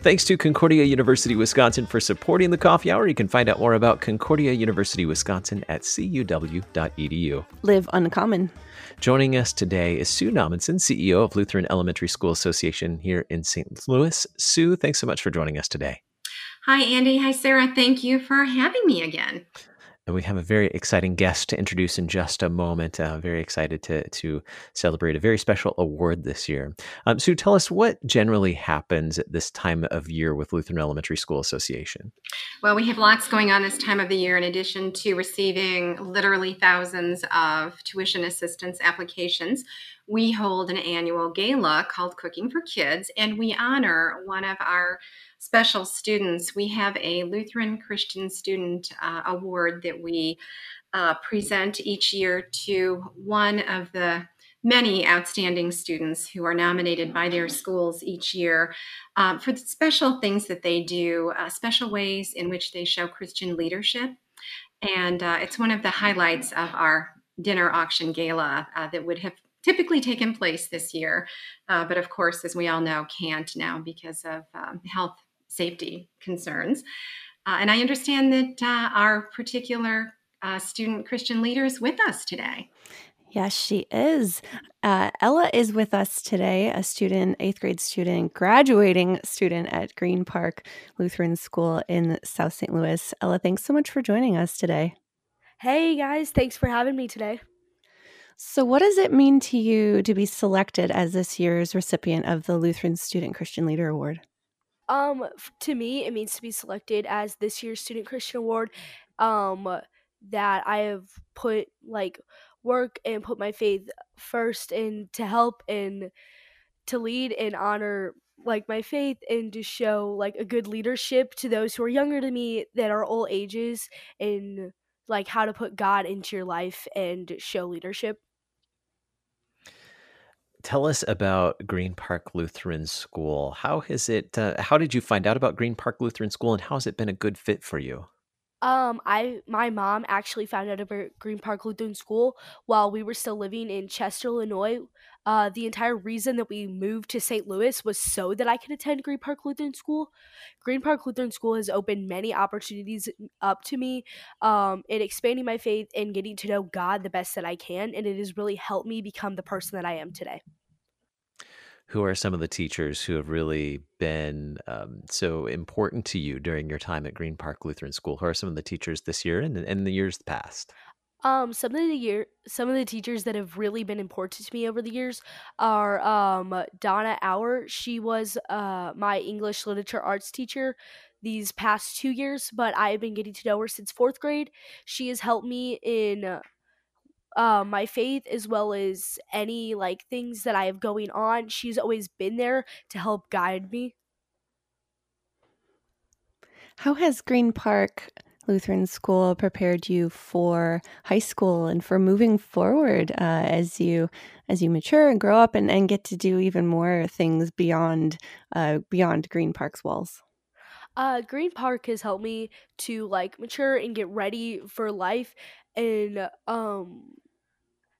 Thanks to Concordia University Wisconsin for supporting the Coffee Hour. You can find out more about Concordia University Wisconsin at cuw.edu. Live uncommon. Joining us today is Sue Nahmensen, CEO of Lutheran Elementary School Association here in St. Louis. Sue, thanks so much for joining us today. Hi, Andy. Hi, Sarah. Thank you for having me again. And we have a very exciting guest to introduce in just a moment. Uh, very excited to to celebrate a very special award this year. Um, Sue, tell us what generally happens at this time of year with Lutheran Elementary School Association. Well, we have lots going on this time of the year in addition to receiving literally thousands of tuition assistance applications. We hold an annual gala called Cooking for Kids, and we honor one of our special students, we have a Lutheran Christian Student uh, Award that we uh, present each year to one of the many outstanding students who are nominated by their schools each year um, for the special things that they do, uh, special ways in which they show Christian leadership. And uh, it's one of the highlights of our dinner auction gala uh, that would have typically taken place this year, uh, but of course, as we all know, can't now because of um, health safety concerns. Uh, and I understand that uh, our particular uh, student Christian leader is with us today. Yes, she is. Uh, Ella is with us today, a student, eighth grade student, graduating student at Green Park Lutheran School in South St. Louis. Ella, thanks so much for joining us today. Hey guys, thanks for having me today. So, what does it mean to you to be selected as this year's recipient of the Lutheran Student Christian Leader Award? Um, to me, it means to be selected as this year's Student Christian Award. Um, that I have put like work and put my faith first and to help and to lead and honor like my faith and to show like a good leadership to those who are younger than me that are all ages and like how to put God into your life and show leadership tell us about Green Park Lutheran School. How has it? Uh, how did you find out about Green Park Lutheran School, and how has it been a good fit for you? Um, I my mom actually found out about Green Park Lutheran School while we were still living in Chester, Illinois. Uh, the entire reason that we moved to St. Louis was so that I could attend Green Park Lutheran School. Green Park Lutheran School has opened many opportunities up to me um, in expanding my faith and getting to know God the best that I can, and it has really helped me become the person that I am today who are some of the teachers who have really been um, so important to you during your time at Green Park Lutheran School? Who are some of the teachers this year and in the years past? Um, some of the year, some of the teachers that have really been important to me over the years are um, Donna Auer. She was uh, my English literature arts teacher these past two years, but I have been getting to know her since fourth grade. She has helped me in uh, my faith as well as any like things that I have going on. She's always been there to help guide me. How has Green Park Lutheran School prepared you for high school and for moving forward uh, as you as you mature and grow up and, and get to do even more things beyond uh, beyond Green Park's walls? Uh, Green Park has helped me to like mature and get ready for life and um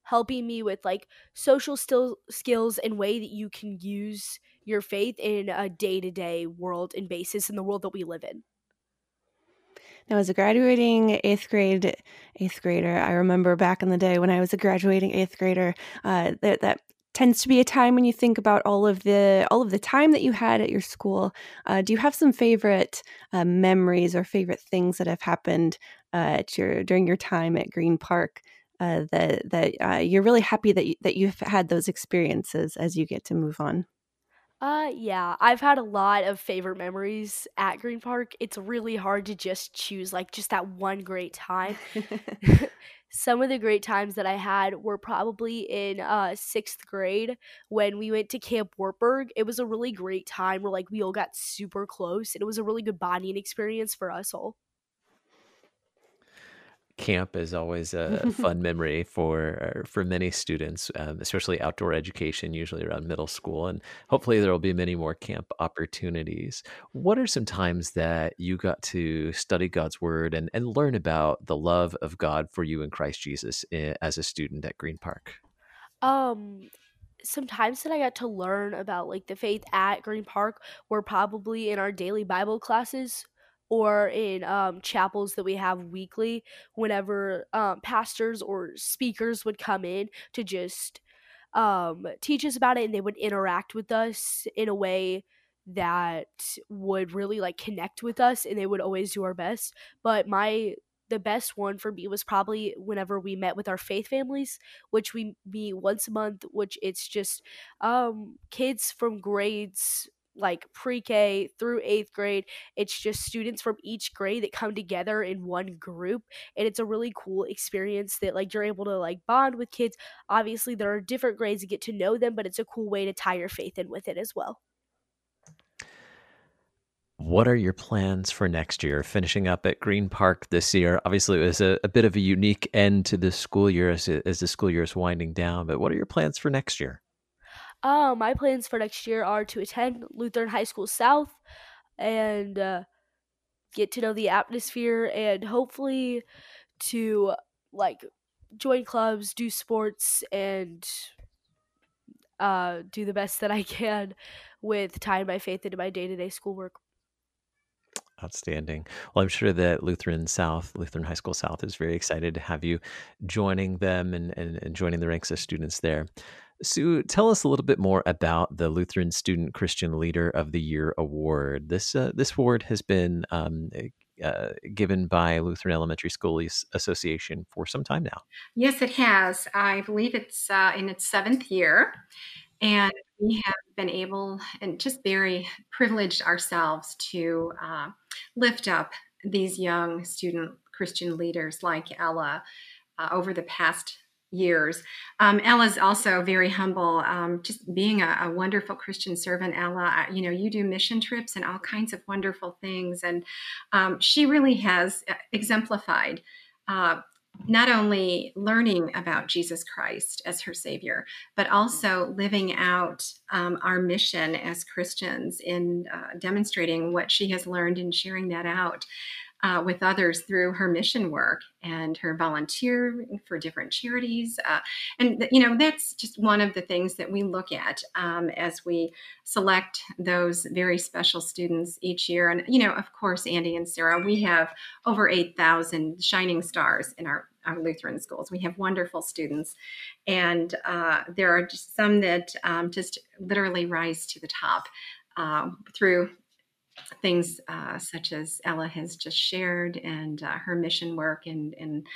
helping me with like social still skills and way that you can use your faith in a day-to-day world and basis in the world that we live in now as a graduating eighth grade eighth grader i remember back in the day when i was a graduating eighth grader uh, that, that tends to be a time when you think about all of the all of the time that you had at your school. Uh, do you have some favorite uh, memories or favorite things that have happened uh, at your during your time at Green Park uh, that that uh, you're really happy that you, that you've had those experiences as you get to move on? Uh, yeah, I've had a lot of favorite memories at Green Park. It's really hard to just choose like just that one great time. Some of the great times that I had were probably in uh sixth grade when we went to Camp Wartburg. It was a really great time where like we all got super close and it was a really good bonding experience for us all camp is always a fun memory for uh, for many students, um, especially outdoor education, usually around middle school, and hopefully there will be many more camp opportunities. What are some times that you got to study God's word and and learn about the love of God for you in Christ Jesus eh, as a student at Green Park? Um, sometimes that I got to learn about like the faith at Green Park were probably in our daily Bible classes or in um, chapels that we have weekly whenever um, pastors or speakers would come in to just um, teach us about it and they would interact with us in a way that would really like connect with us and they would always do our best. But my the best one for me was probably whenever we met with our faith families which we meet once a month which it's just um kids from grades like pre-K through 8th grade. It's just students from each grade that come together in one group and it's a really cool experience that like you're able to like bond with kids. Obviously there are different grades to get to know them, but it's a cool way to tie your faith in with it as well. What are your plans for next year? Finishing up at Green Park this year. Obviously, it was a, a bit of a unique end to the school year as, as the school year is winding down. But what are your plans for next year? Uh, my plans for next year are to attend Lutheran High School South and uh, get to know the atmosphere and hopefully to like join clubs, do sports, and uh, do the best that I can with tying my faith into my day to day schoolwork. Outstanding. Well, I'm sure that Lutheran South, Lutheran High School South, is very excited to have you joining them and, and, and joining the ranks of students there. Sue, tell us a little bit more about the Lutheran Student Christian Leader of the Year award. This uh, this award has been um, eh, uh, given by Lutheran Elementary School Association for some time now. Yes, it has. I believe it's uh, in its seventh year, and we have been able and just very privileged ourselves to uh, lift up these young student Christian leaders like Ella uh, over the past years. Um, Ella's also very humble, um, just being a, a, wonderful Christian servant. Ella, you know, you do mission trips and all kinds of wonderful things, and um, she really has uh, exemplified. Uh, not only learning about Jesus Christ as her Savior, but also living out um, our mission as Christians in uh, demonstrating what she has learned and sharing that out uh, with others through her mission work and her volunteer for different charities. Uh, and, you know, that's just one of the things that we look at um, as we select those very special students each year. And, you know, of course, Andy and Sarah, we have over 8,000 shining stars in our our Lutheran schools. We have wonderful students, and uh, there are just some that um, just literally rise to the top uh, through things uh, such as Ella has just shared and uh, her mission work and, and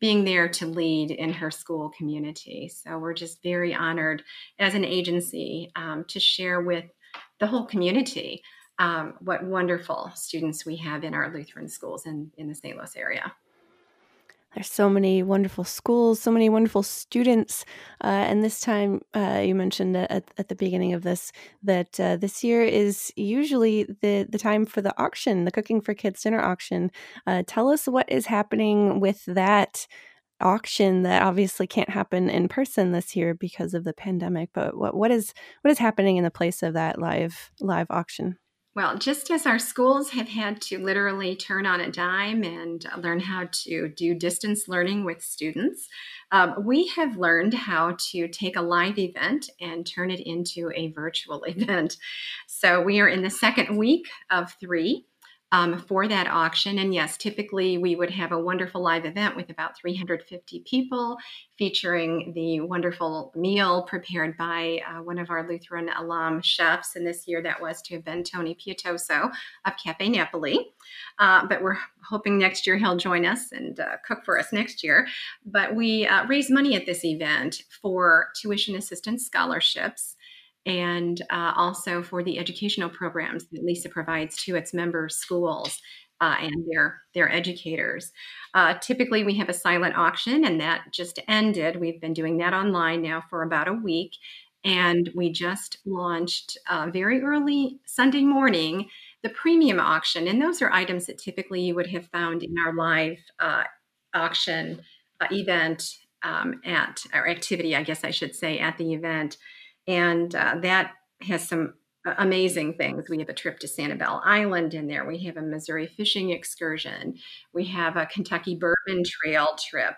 being there to lead in her school community. So we're just very honored as an agency um, to share with the whole community um, what wonderful students we have in our Lutheran schools in, in the St. Louis area. There's so many wonderful schools, so many wonderful students. Uh, and this time, uh, you mentioned at, at the beginning of this that uh, this year is usually the, the time for the auction, the Cooking for Kids dinner auction. Uh, tell us what is happening with that auction that obviously can't happen in person this year because of the pandemic. But what, what is what is happening in the place of that live live auction? Well, just as our schools have had to literally turn on a dime and learn how to do distance learning with students, um, we have learned how to take a live event and turn it into a virtual event. So we are in the second week of three um, for that auction. And yes, typically we would have a wonderful live event with about 350 people featuring the wonderful meal prepared by uh, one of our Lutheran alum chefs. And this year that was to have been Tony Pietoso of Cafe Napoli. Uh, but we're hoping next year he'll join us and uh, cook for us next year. But we uh, raise money at this event for tuition assistance scholarships and uh, also for the educational programs that LESA provides to its member schools. Uh, and their their educators. Uh, typically, we have a silent auction, and that just ended. We've been doing that online now for about a week, and we just launched uh, very early Sunday morning the premium auction. And those are items that typically you would have found in our live uh, auction uh, event um, at our activity, I guess I should say, at the event. And uh, that has some amazing things. We have a trip to Sanibel Island in there. We have a Missouri fishing excursion. We have a Kentucky bourbon trail trip.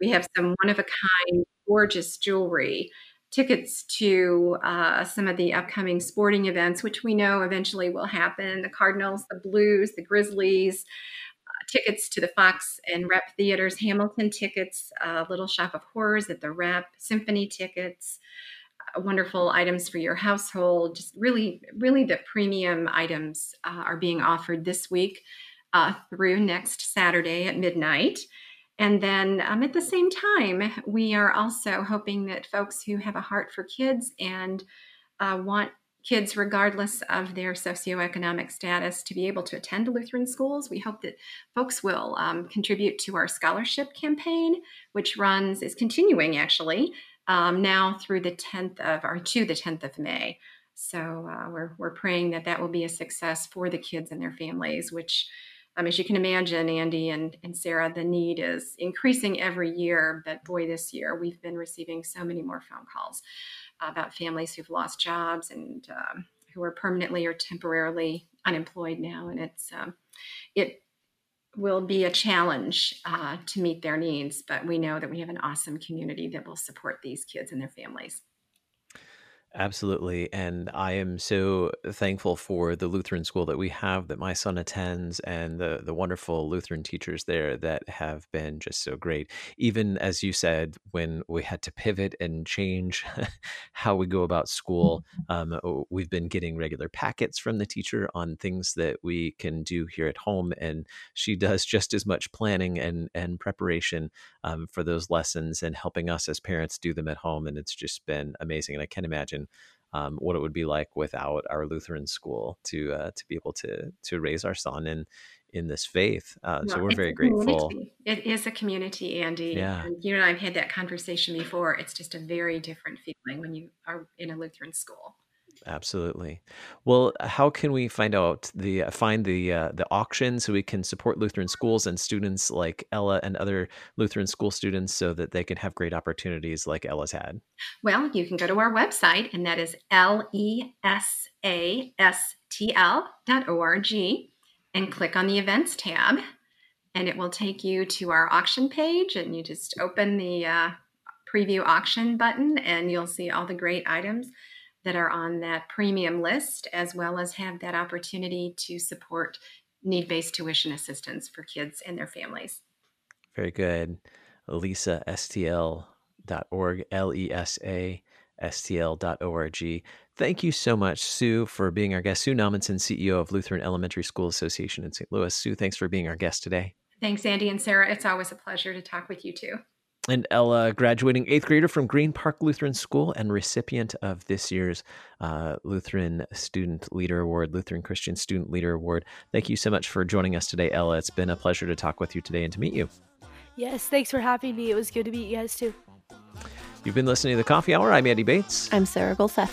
We have some one of a kind, gorgeous jewelry tickets to uh, some of the upcoming sporting events, which we know eventually will happen the Cardinals, the Blues, the Grizzlies, uh, tickets to the Fox and Rep Theaters, Hamilton tickets, uh, Little Shop of Horrors at the Rep, symphony tickets. Wonderful items for your household. Just really, really, the premium items uh, are being offered this week uh, through next Saturday at midnight. And then um, at the same time, we are also hoping that folks who have a heart for kids and uh, want kids, regardless of their socioeconomic status, to be able to attend Lutheran schools. We hope that folks will um, contribute to our scholarship campaign, which runs, is continuing actually, um, now through the 10th of, or to the 10th of May. So uh, we're, we're praying that that will be a success for the kids and their families, which um, as you can imagine, Andy and, and Sarah, the need is increasing every year. But boy, this year we've been receiving so many more phone calls about families who've lost jobs and um, who are permanently or temporarily unemployed now. And it's um, it will be a challenge uh, to meet their needs, but we know that we have an awesome community that will support these kids and their families. Absolutely. And I am so thankful for the Lutheran school that we have that my son attends and the, the wonderful Lutheran teachers there that have been just so great. Even as you said, when we had to pivot and change how we go about school, um, we've been getting regular packets from the teacher on things that we can do here at home. And she does just as much planning and, and preparation um, for those lessons and helping us as parents do them at home. And it's just been amazing. And I can't imagine um, what it would be like without our Lutheran school to uh, to be able to to raise our son in in this faith. Uh, so we're very grateful. It is a community, Andy. Yeah. And you and I've had that conversation before. It's just a very different feeling when you are in a Lutheran school. Absolutely. Well, how can we find out the uh, find the uh, the auction so we can support Lutheran schools and students like Ella and other Lutheran school students so that they can have great opportunities like Ella's had? Well, you can go to our website and that is l e s a s t l dot org and click on the events tab and it will take you to our auction page and you just open the uh, preview auction button and you'll see all the great items that are on that premium list, as well as have that opportunity to support need based tuition assistance for kids and their families. Very good. LESASTL.org, L E S A S T L.org. Thank you so much, Sue, for being our guest. Sue Nahmensen, CEO of Lutheran Elementary School Association in St. Louis. Sue, thanks for being our guest today. Thanks, Andy and Sarah. It's always a pleasure to talk with you too and Ella, graduating eighth grader from Green Park Lutheran School and recipient of this year's uh, Lutheran Student Leader Award, Lutheran Christian Student Leader Award. Thank you so much for joining us today, Ella. It's been a pleasure to talk with you today and to meet you. Yes, thanks for having me. It was good to meet you guys too. You've been listening to the Coffee Hour. I'm Andy Bates. I'm Sarah Gulseth.